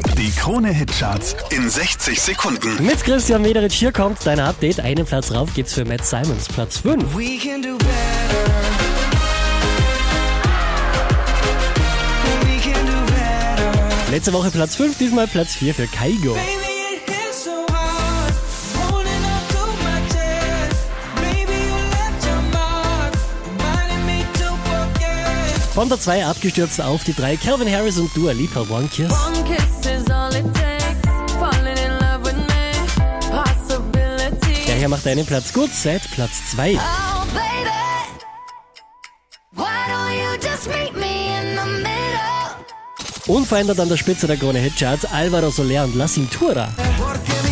Die Krone-Hitcharts in 60 Sekunden. Mit Christian Mederich, hier kommt dein Update. Einen Platz rauf gibt's für Matt Simons, Platz 5. We can do better. We can do better. Letzte Woche Platz 5, diesmal Platz 4 für Kaigo. Baby, Von der 2 abgestürzt auf die 3, Calvin Harris und Dua Lipa, One Kiss. One kiss is all it takes. Falling in love with me. Possibility. Der hier macht einen Platz gut, seit Platz 2. Oh, baby. Why don't you just meet me in the middle? Unverändert an der Spitze der Krone Hitcharts, Alvaro Soler und La Cintura. Porque